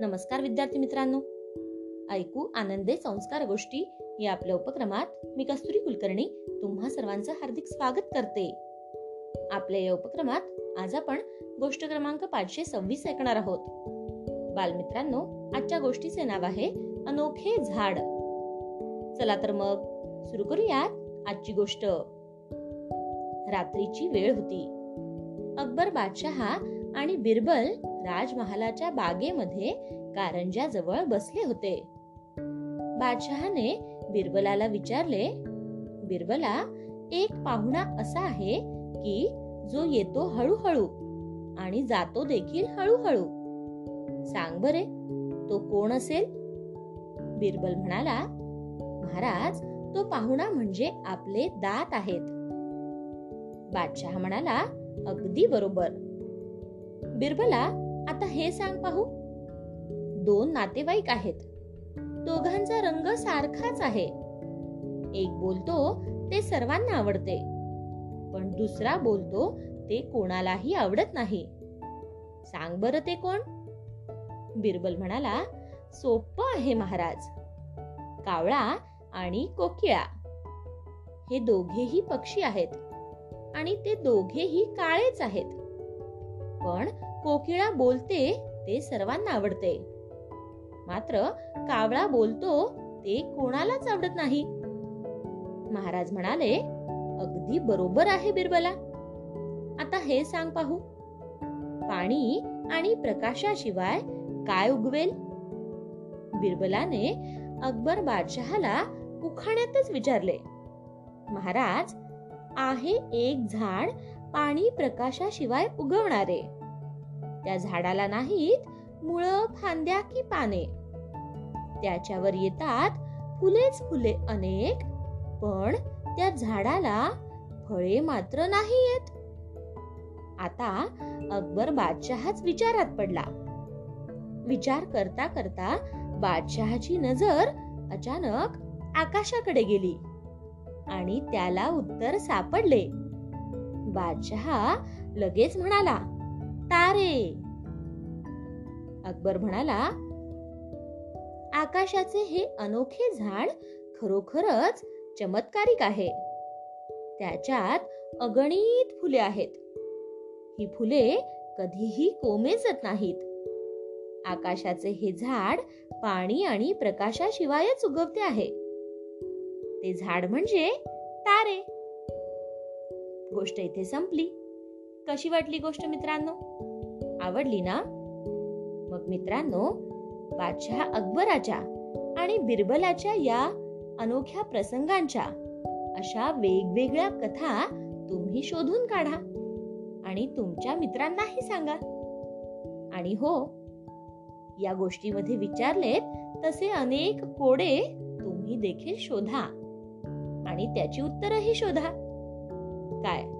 नमस्कार विद्यार्थी मित्रांनो. ऐकू आनंदे संस्कार गोष्टी या आपल्या उपक्रमात मी कस्तुरी कुलकर्णी तुम्हा सर्वांचं हार्दिक स्वागत करते. आपल्या या उपक्रमात आज आपण गोष्ट क्रमांक पाचशे सव्वीस ऐकणार आहोत. बालमित्रांनो आजच्या गोष्टीचे नाव आहे अनोखे झाड. चला तर मग सुरू करूयात आजची गोष्ट. रात्रीची वेळ होती. अकबर बादशहा आणि बिरबल राजमहालाच्या बागेमध्ये कारंजाजवळ बसले होते. बादशहाने बिरबलाला विचारले बिरबला एक पाहुणा असा आहे की जो येतो हळूहळू आणि जातो देखील हळूहळू. सांग बरे तो कोण असेल? बिरबल म्हणाला महाराज तो पाहुणा म्हणजे आपले दात आहेत. बादशहा म्हणाला अगदी बरोबर. बिरबला आता हे सांग पाहू. दोन नातेवाईक आहेत. दोघांचा रंग सारखाच आहे. एक बोलतो ते सर्वांना आवडते. पण दुसरा बोलतो ते कोणालाही आवडत नाही. सांग बर ते कोण? बिरबल म्हणाला सोप आहे महाराज. कावळा आणि कोकिळा. हे दोघेही पक्षी आहेत. आणि ते दोघेही काळेच आहेत. पण कोकिळा बोलते ते सर्वांना आवडते. मात्र कावळा बोलतो ते कोणालाच आवडत नाही. महाराज म्हणाले अगदी बरोबर आहे बिरबला. आता हे सांग पाहू. पाणी आणि प्रकाशाशिवाय काय उगवेल? बिरबलाने अकबर बादशहाला उखाण्यातच विचारले. महाराज आहे एक झाड पाणी प्रकाशाशिवाय उगवणारे. त्या झाडाला नाहीत मुळ फांद्या की पाने. त्याच्यावर येतात फुलेच फुले अनेक पण त्या झाडाला फळे मात्र नाही येत आता अकबर बादशहाच विचारात पडला. विचार करता करता बादशहाची नजर अचानक आकाशाकडे गेली आणि त्याला उत्तर सापडले. बादशहा लगेच म्हणाला तारे. अकबर म्हणाला आकाशाचे हे अनोखे झाड खरोखरच चमत्कारिक आहे. त्याच्यात अगणित फुले आहेत. ही फुले कधीही कोमेजत नाहीत. आकाशाचे हे झाड पाणी आणि प्रकाशाशिवायच उगवते आहे. ते झाड म्हणजे तारे. गोष्ट इथे संपली. कशी वाटली गोष्ट मित्रांनो? आवडली ना? मग मित्रांनो बादशहा अकबराच्या आणि बिरबलाच्या या अनोख्या प्रसंगांच्या अशा वेगवेगळ्या कथा तुम्ही शोधून काढा आणि तुमच्या मित्रांनाही सांगा. आणि हो या गोष्टीमध्ये विचारलेत तसे अनेक कोडे तुम्ही देखील शोधा आणि त्याची उत्तरही शोधा. काय?